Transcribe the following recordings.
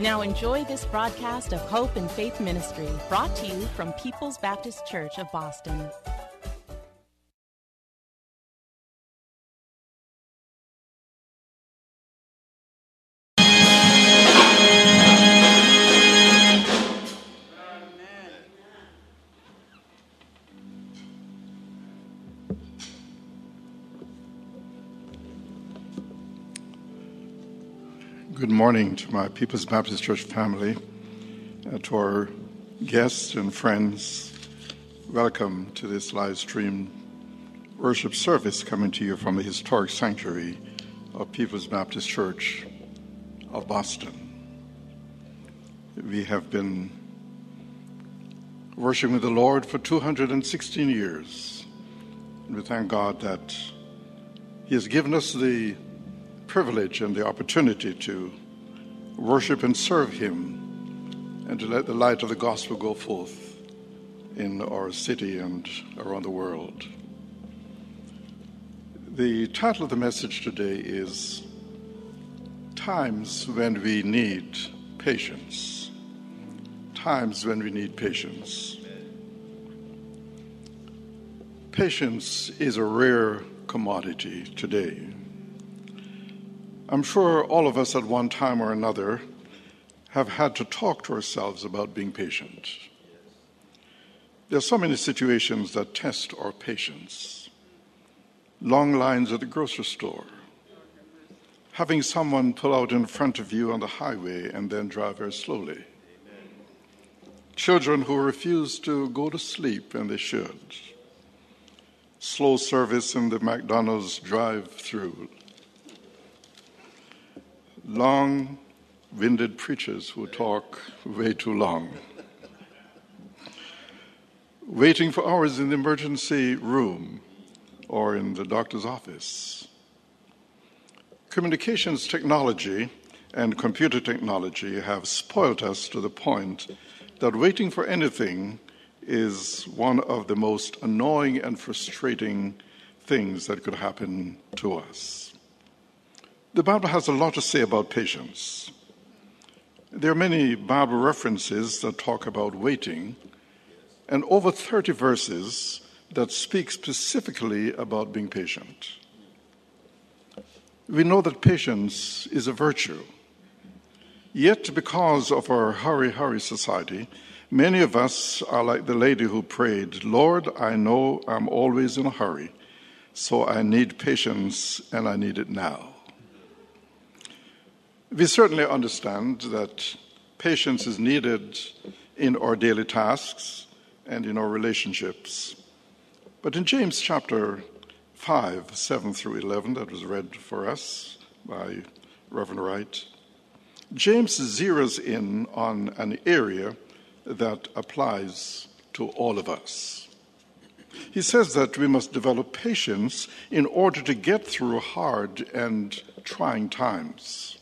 Now enjoy this broadcast of Hope and Faith Ministry, brought to you from People's Baptist Church of Boston. Morning to my People's Baptist Church family, uh, to our guests and friends. Welcome to this live stream worship service coming to you from the historic sanctuary of People's Baptist Church of Boston. We have been worshiping the Lord for 216 years. And we thank God that He has given us the privilege and the opportunity to worship and serve Him and to let the light of the gospel go forth in our city and around the world. The title of the message today is Times When We Need Patience. Times When We Need Patience. Patience is a rare commodity today. I'm sure all of us at one time or another have had to talk to ourselves about being patient. There are so many situations that test our patience. Long lines at the grocery store, having someone pull out in front of you on the highway and then drive very slowly, children who refuse to go to sleep and they should, slow service in the McDonald's drive through long winded preachers who talk way too long. Waiting for hours in the emergency room or in the doctor's office. Communications technology and computer technology have spoiled us to the point that waiting for anything is one of the most annoying and frustrating things that could happen to us. The Bible has a lot to say about patience. There are many Bible references that talk about waiting, and over 30 verses that speak specifically about being patient. We know that patience is a virtue. Yet, because of our hurry, hurry society, many of us are like the lady who prayed, Lord, I know I'm always in a hurry, so I need patience and I need it now. We certainly understand that patience is needed in our daily tasks and in our relationships. But in James chapter 5, 7 through 11, that was read for us by Reverend Wright, James zeroes in on an area that applies to all of us. He says that we must develop patience in order to get through hard and trying times.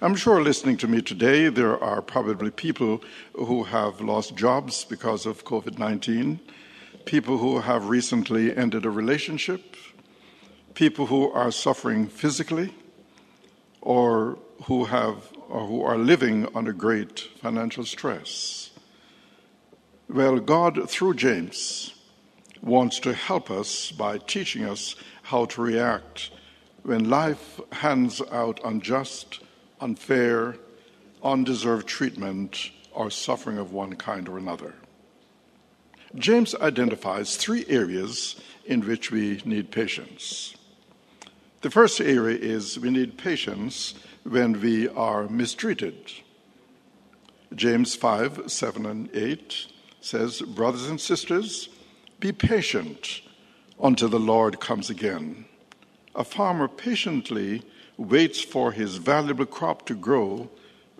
I'm sure listening to me today, there are probably people who have lost jobs because of COVID 19, people who have recently ended a relationship, people who are suffering physically, or who, have, or who are living under great financial stress. Well, God, through James, wants to help us by teaching us how to react when life hands out unjust unfair, undeserved treatment or suffering of one kind or another. James identifies three areas in which we need patience. The first area is we need patience when we are mistreated. James 5 7 and 8 says, Brothers and sisters, be patient until the Lord comes again. A farmer patiently waits for his valuable crop to grow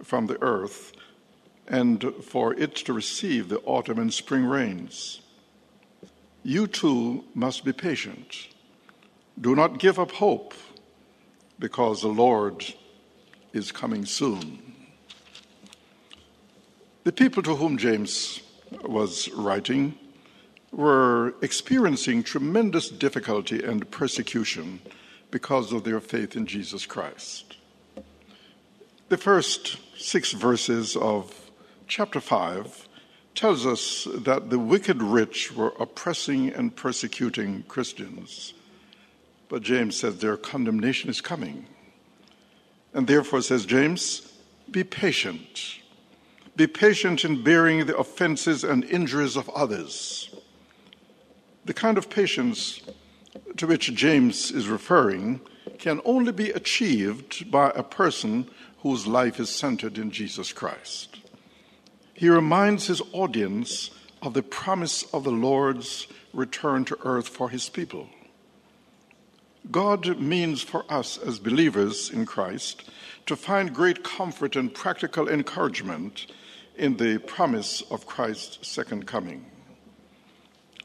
from the earth and for it to receive the autumn and spring rains. You too must be patient. Do not give up hope because the Lord is coming soon. The people to whom James was writing were experiencing tremendous difficulty and persecution because of their faith in Jesus Christ. The first six verses of chapter 5 tells us that the wicked rich were oppressing and persecuting Christians. But James says their condemnation is coming. And therefore, says James, be patient. Be patient in bearing the offenses and injuries of others. The kind of patience to which James is referring can only be achieved by a person whose life is centered in Jesus Christ. He reminds his audience of the promise of the Lord's return to earth for his people. God means for us as believers in Christ to find great comfort and practical encouragement in the promise of Christ's second coming.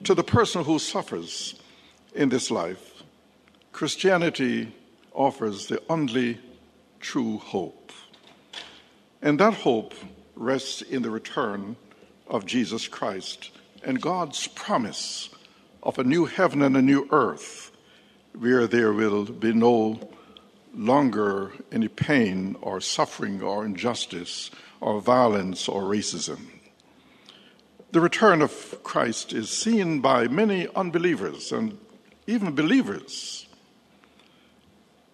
To the person who suffers in this life, Christianity offers the only true hope. And that hope rests in the return of Jesus Christ and God's promise of a new heaven and a new earth where there will be no longer any pain or suffering or injustice or violence or racism. The return of Christ is seen by many unbelievers and even believers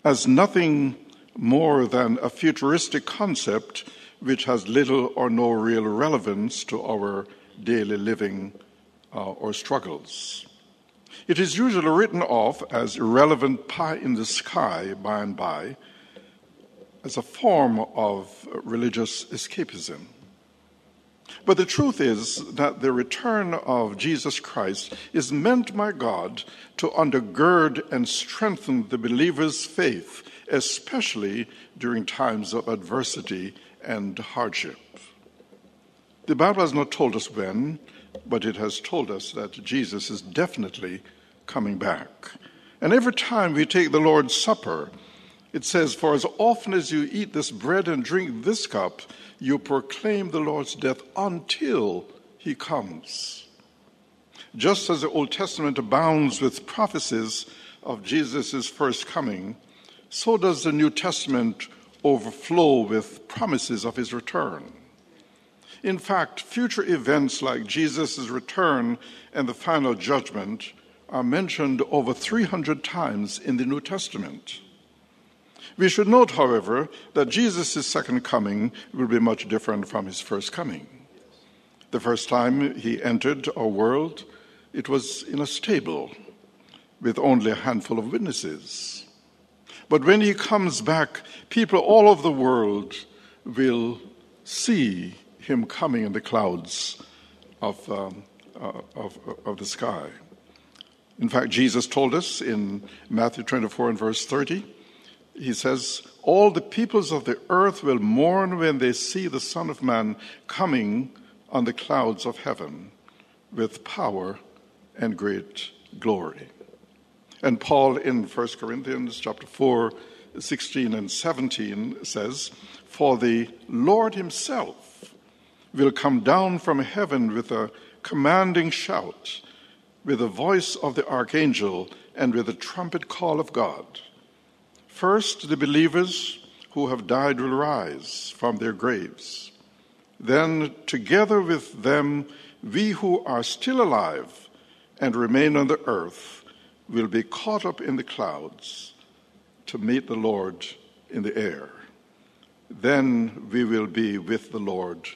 as nothing more than a futuristic concept which has little or no real relevance to our daily living uh, or struggles. It is usually written off as irrelevant pie in the sky by and by, as a form of religious escapism. But the truth is that the return of Jesus Christ is meant by God to undergird and strengthen the believer's faith, especially during times of adversity and hardship. The Bible has not told us when, but it has told us that Jesus is definitely coming back. And every time we take the Lord's Supper, it says, For as often as you eat this bread and drink this cup, you proclaim the Lord's death until he comes. Just as the Old Testament abounds with prophecies of Jesus' first coming, so does the New Testament overflow with promises of his return. In fact, future events like Jesus' return and the final judgment are mentioned over 300 times in the New Testament. We should note, however, that Jesus' second coming will be much different from his first coming. The first time he entered our world, it was in a stable with only a handful of witnesses. But when he comes back, people all over the world will see him coming in the clouds of, um, uh, of, of the sky. In fact, Jesus told us in Matthew 24 and verse 30, he says, All the peoples of the earth will mourn when they see the Son of Man coming on the clouds of heaven with power and great glory. And Paul in 1 Corinthians chapter 4, 16 and 17 says, For the Lord himself will come down from heaven with a commanding shout, with the voice of the archangel, and with the trumpet call of God. First, the believers who have died will rise from their graves. Then, together with them, we who are still alive and remain on the earth will be caught up in the clouds to meet the Lord in the air. Then we will be with the Lord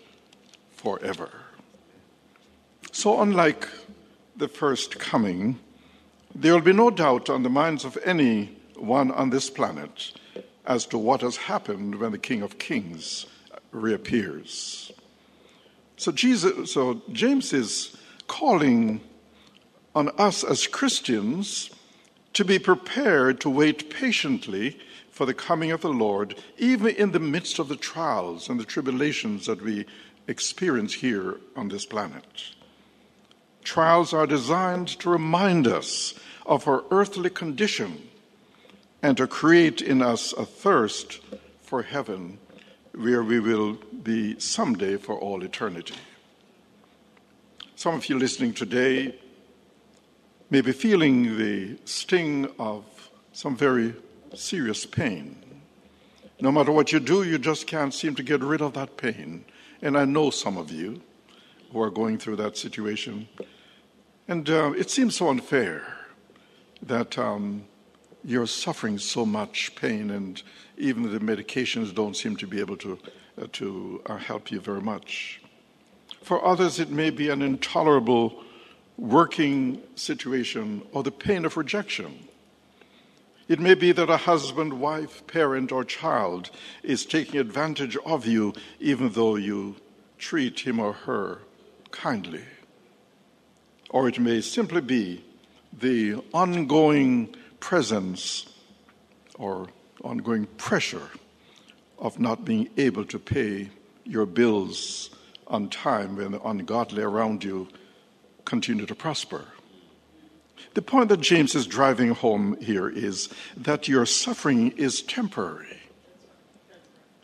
forever. So, unlike the first coming, there will be no doubt on the minds of anyone on this planet as to what has happened when the King of Kings reappears. So, Jesus, so James is calling on us as Christians to be prepared to wait patiently for the coming of the Lord, even in the midst of the trials and the tribulations that we experience here on this planet. Trials are designed to remind us of our earthly condition and to create in us a thirst for heaven where we will be someday for all eternity. Some of you listening today may be feeling the sting of some very serious pain. No matter what you do, you just can't seem to get rid of that pain. And I know some of you who are going through that situation. And uh, it seems so unfair that um, you're suffering so much pain, and even the medications don't seem to be able to, uh, to uh, help you very much. For others, it may be an intolerable working situation or the pain of rejection. It may be that a husband, wife, parent, or child is taking advantage of you even though you treat him or her kindly. Or it may simply be the ongoing presence or ongoing pressure of not being able to pay your bills on time when the ungodly around you continue to prosper. The point that James is driving home here is that your suffering is temporary.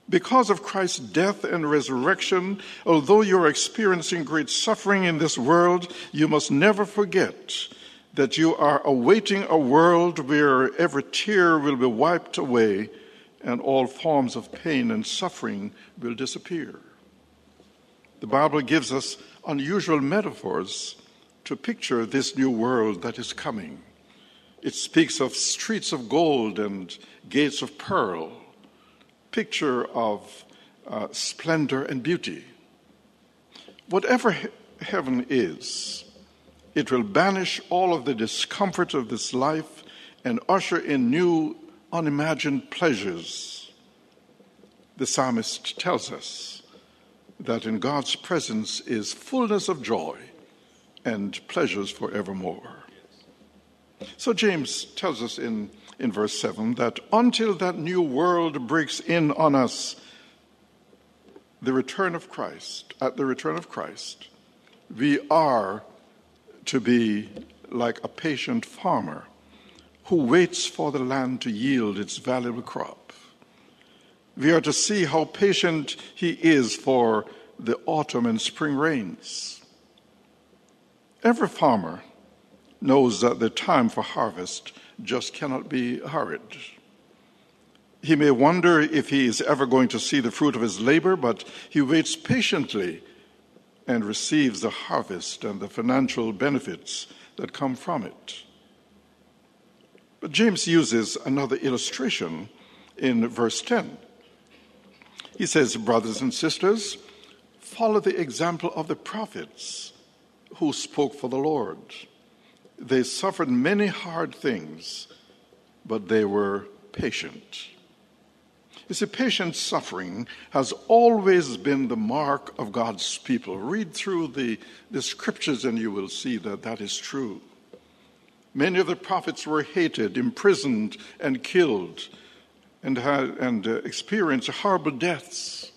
Because of Christ's death and resurrection, although you're experiencing great suffering in this world, you must never forget that you are awaiting a world where every tear will be wiped away and all forms of pain and suffering will disappear. The Bible gives us unusual metaphors to picture this new world that is coming. It speaks of streets of gold and gates of pearl, picture of uh, splendor and beauty. Whatever he- heaven is, it will banish all of the discomfort of this life and usher in new, unimagined pleasures. The psalmist tells us that in God's presence is fullness of joy and pleasures forevermore. So James tells us in, in verse 7 that until that new world breaks in on us, the return of Christ, at the return of Christ, we are to be like a patient farmer who waits for the land to yield its valuable crop. We are to see how patient he is for the autumn and spring rains. Every farmer knows that the time for harvest just cannot be hurried. He may wonder if he is ever going to see the fruit of his labor, but he waits patiently and receives the harvest and the financial benefits that come from it. But James uses another illustration in verse 10. He says, Brothers and sisters, follow the example of the prophets who spoke for the Lord. They suffered many hard things, but they were patient. You see, patient suffering has always been the mark of God's people. Read through the, the scriptures and you will see that that is true. Many of the prophets were hated, imprisoned, and killed, and, had, and uh, experienced horrible deaths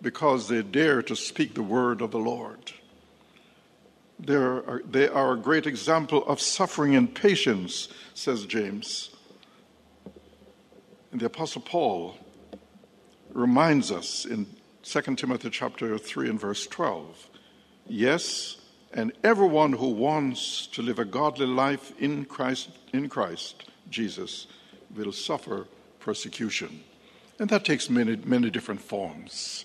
because they dared to speak the word of the Lord. They Are, they are a great example of suffering and patience, says James. And the Apostle Paul reminds us in 2 Timothy chapter 3 and verse 12. Yes, and everyone who wants to live a godly life in Christ, in Christ Jesus will suffer persecution. And that takes many, many different forms.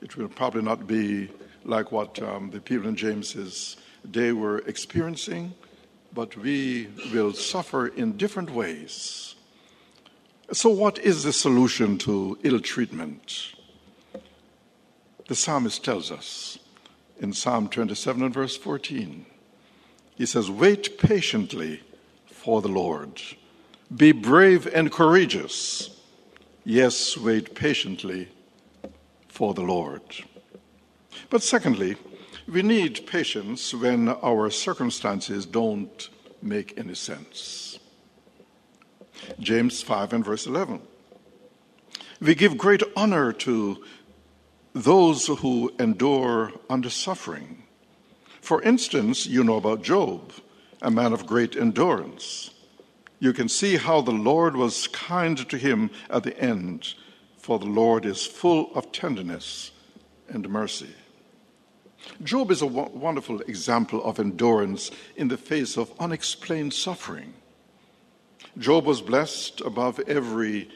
It will probably not be like what um, the people in James's day were experiencing, but we will suffer in different ways. So, what is the solution to ill treatment? The psalmist tells us in Psalm 27 and verse 14. He says, Wait patiently for the Lord. Be brave and courageous. Yes, wait patiently for the Lord. But secondly, we need patience when our circumstances don't make any sense. James 5 and verse 11. We give great honor to those who endure under suffering. For instance, you know about Job, a man of great endurance. You can see how the Lord was kind to him at the end, for the Lord is full of tenderness and mercy. Job is a wonderful example of endurance in the face of unexplained suffering. Job was blessed above every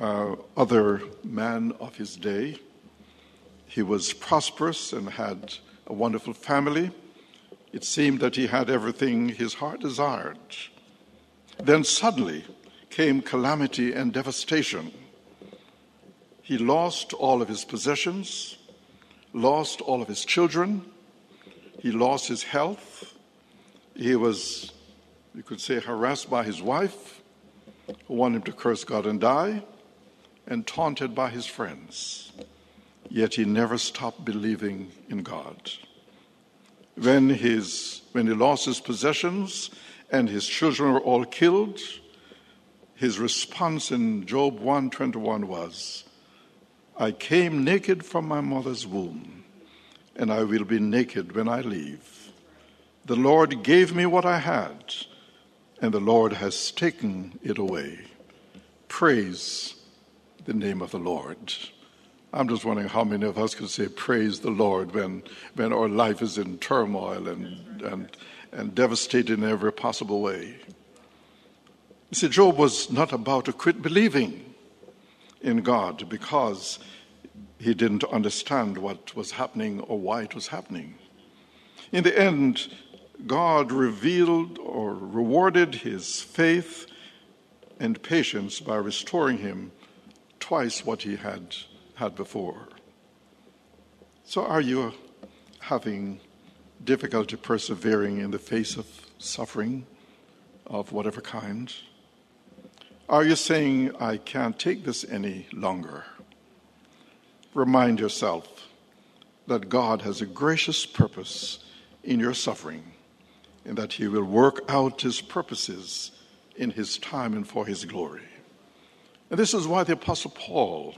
uh, other man of his day. He was prosperous and had a wonderful family. It seemed that he had everything his heart desired. Then suddenly came calamity and devastation. He lost all of his possessions, lost all of his children, he lost his health. He was, you could say, harassed by his wife, wanted him to curse God and die, and taunted by his friends. Yet he never stopped believing in God. When, his, when he lost his possessions and his children were all killed, his response in Job 121 was, I came naked from my mother's womb, and I will be naked when I leave. The Lord gave me what I had, and the Lord has taken it away. Praise the name of the Lord. I'm just wondering how many of us can say praise the Lord when, when our life is in turmoil and, and, and devastated in every possible way. You see, Job was not about to quit believing in God because he didn't understand what was happening or why it was happening. In the end, God revealed or rewarded his faith and patience by restoring him twice what he had had before. So, are you having difficulty persevering in the face of suffering of whatever kind? Are you saying, I can't take this any longer? Remind yourself that God has a gracious purpose in your suffering and that He will work out His purposes in His time and for His glory. And this is why the Apostle Paul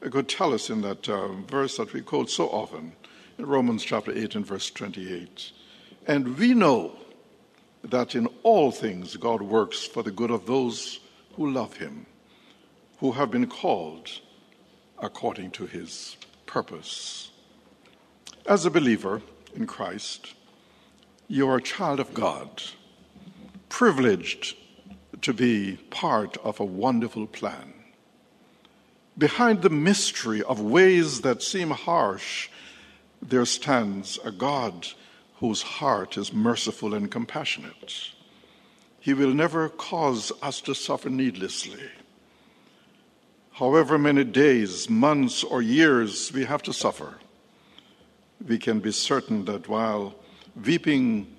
could tell us in that uh, verse that we quote so often in Romans chapter 8 and verse 28. And we know that in all things God works for the good of those who love him, who have been called according to his purpose. As a believer in Christ, you are a child of God, privileged to be part of a wonderful plan. Behind the mystery of ways that seem harsh, there stands a God whose heart is merciful and compassionate. He will never cause us to suffer needlessly. However many days, months, or years we have to suffer, we can be certain that while weeping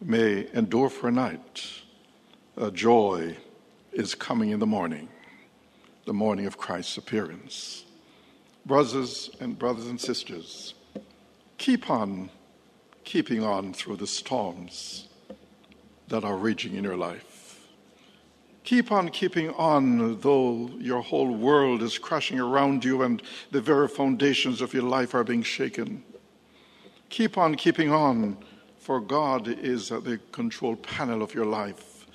may endure for a night, a joy is coming in the morning the morning of Christ's appearance. Brothers and brothers and sisters, keep on keeping on through the storms that are raging in your life. Keep on keeping on, though your whole world is crashing around you and the very foundations of your life are being shaken. Keep on keeping on, for God is at the control panel of your life.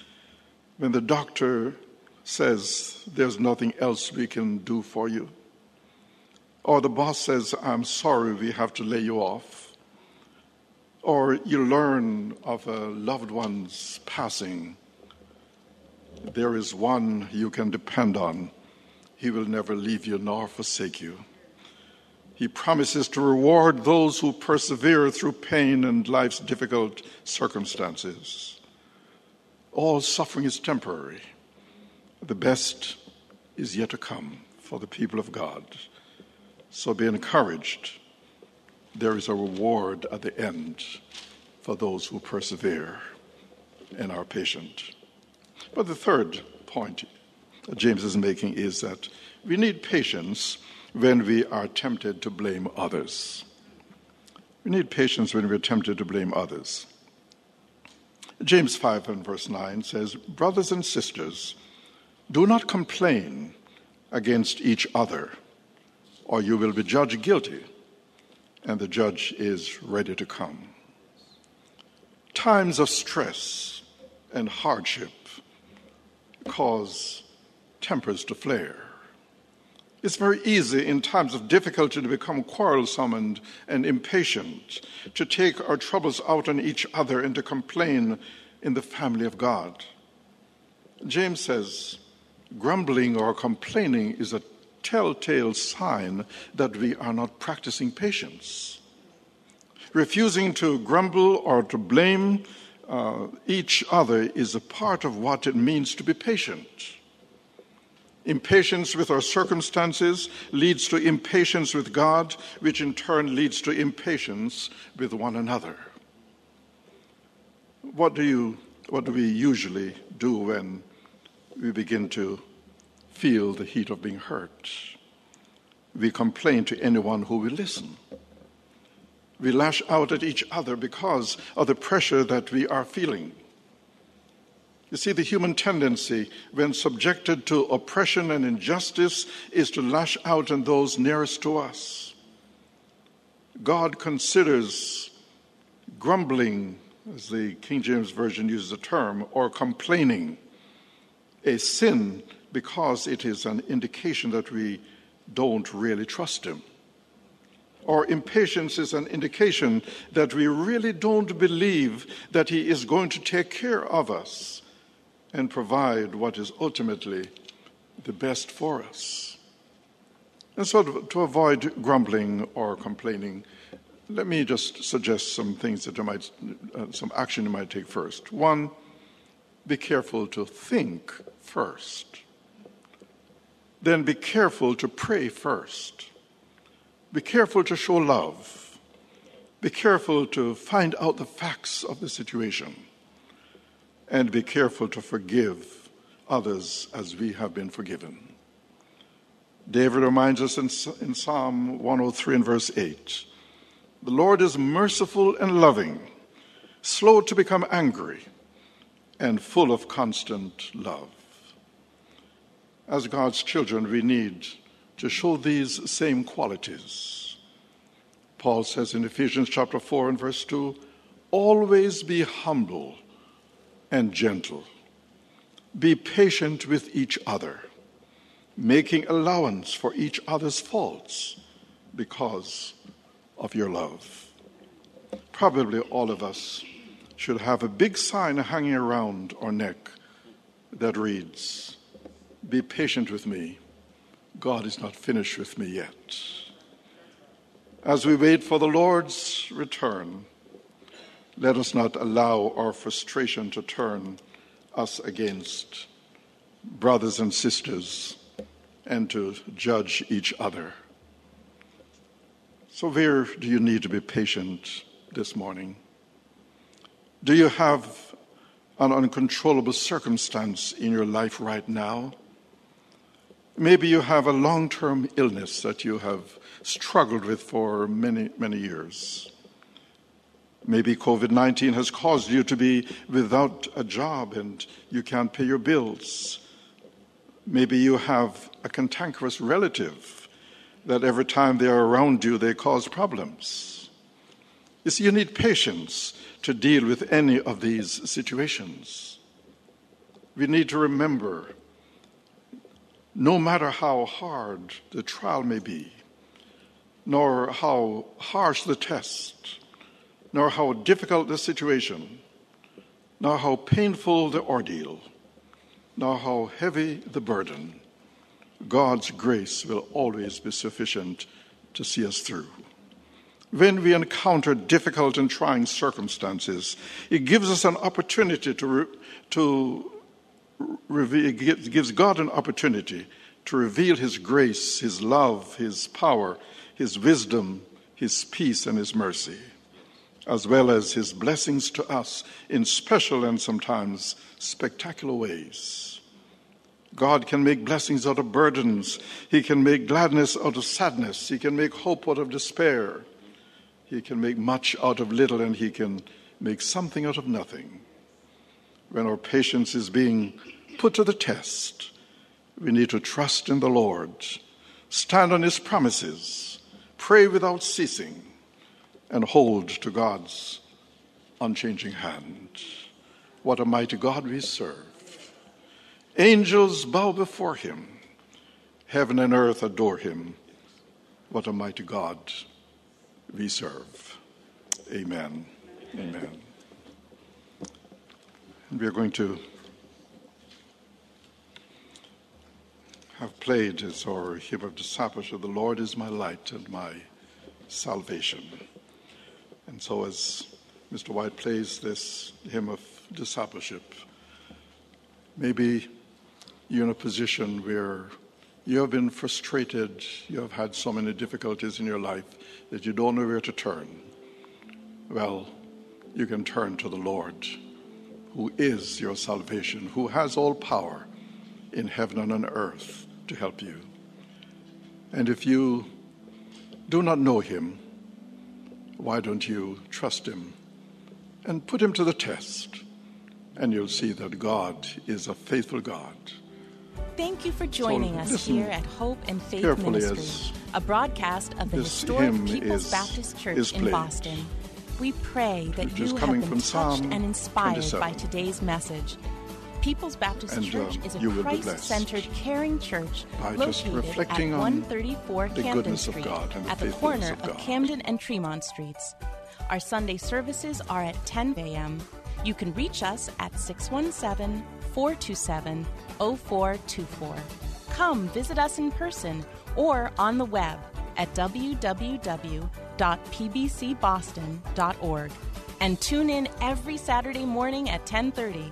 When the doctor says, There's nothing else we can do for you. Or the boss says, I'm sorry, we have to lay you off. Or you learn of a loved one's passing. There is one you can depend on. He will never leave you nor forsake you. He promises to reward those who persevere through pain and life's difficult circumstances. All suffering is temporary. The best is yet to come for the people of God. So be encouraged there is a reward at the end for those who persevere and are patient. But the third point that James is making is that we need patience when we are tempted to blame others. We need patience when we're tempted to blame others. James 5 and verse 9 says, Brothers and sisters, do not complain against each other, or you will be judged guilty, and the judge is ready to come. Times of stress and hardship cause tempers to flare. It's very easy in times of difficulty to become quarrelsome and, and impatient, to take our troubles out on each other and to complain in the family of God. James says, grumbling or complaining is a telltale sign that we are not practicing patience. Refusing to grumble or to blame uh, each other is a part of what it means to be patient. Impatience with our circumstances leads to impatience with God, which in turn leads to impatience with one another. What do, you, what do we usually do when we begin to feel the heat of being hurt? We complain to anyone who will listen. We lash out at each other because of the pressure that we are feeling. You see, the human tendency, when subjected to oppression and injustice, is to lash out on those nearest to us. God considers grumbling, as the King James Version uses the term, or complaining, a sin because it is an indication that we don't really trust Him. Or impatience is an indication that we really don't believe that He is going to take care of us and provide what is ultimately the best for us. And so, to avoid grumbling or complaining, let me just suggest some things that you might, uh, some action you might take first. One, be careful to think first. Then be careful to pray first. Be careful to show love. Be careful to find out the facts of the situation and be careful to forgive others as we have been forgiven. David reminds us in, in, Psalm 103 and verse 8 The Lord is merciful and loving, slow to become angry, and full of constant love. As God's children, we need to show these same qualities. Paul says in Ephesians chapter 4 and verse 2 always be humble and gentle. Be patient with each other, making allowance for each other's faults because of your love. Probably all of us should have a big sign hanging around our neck that reads, Be patient with me. God is not finished with me yet. As we wait for the Lord's return, let us not allow our frustration to turn us against brothers and sisters and to judge each other. So, where do you need to be patient this morning? Do you have an uncontrollable circumstance in your life right now? Maybe you have a long term illness that you have struggled with for many, many years. Maybe COVID 19 has caused you to be without a job and you can't pay your bills. Maybe you have a cantankerous relative that every time they are around you, they cause problems. You see, you need patience to deal with any of these situations. We need to remember no matter how hard the trial may be, nor how harsh the test, nor how difficult the situation, nor how painful the ordeal, nor how heavy the burden, God's grace will always be sufficient to see us through. When we encounter difficult and trying circumstances, it gives us an opportunity to, re- to reveal, it gives God an opportunity to reveal His grace, His love, His power, His wisdom, his peace and his mercy, as well as his blessings to us in special and sometimes spectacular ways. God can make blessings out of burdens. He can make gladness out of sadness. He can make hope out of despair. He can make much out of little, and He can make something out of nothing. When our patience is being put to the test, we need to trust in the Lord, stand on His promises, pray without ceasing, and hold to God's unchanging hand. What a mighty God we serve. Angels bow before him, heaven and earth adore him. What a mighty God we serve. Amen. Amen. And we are going to have played as our hymn of discipleship, The Lord is my light and my salvation. And so, as Mr. White plays this hymn of discipleship, maybe you're in a position where you have been frustrated, you have had so many difficulties in your life that you don't know where to turn. Well, you can turn to the Lord, who is your salvation, who has all power in heaven and on earth to help you. And if you do not know him, why don't you trust him and put him to the test? And you'll see that God is a faithful God. Thank you for joining so us here at Hope and Faith Ministry, a broadcast of the historic People's is, Baptist Church in Boston. We pray that you have been touched Psalm and inspired 27. by today's message. People's Baptist And, Church um, is a you will Christ centered, caring church located at reflecting on 134 the Camden goodness of Street God and the at the corner of of Camden and Tremont Streets. Our Sunday services are at 10 a.m. You can reach us at 617 427 0424. Come visit us in person or on the web at www.pbcboston.org and tune in every Saturday morning at 10:30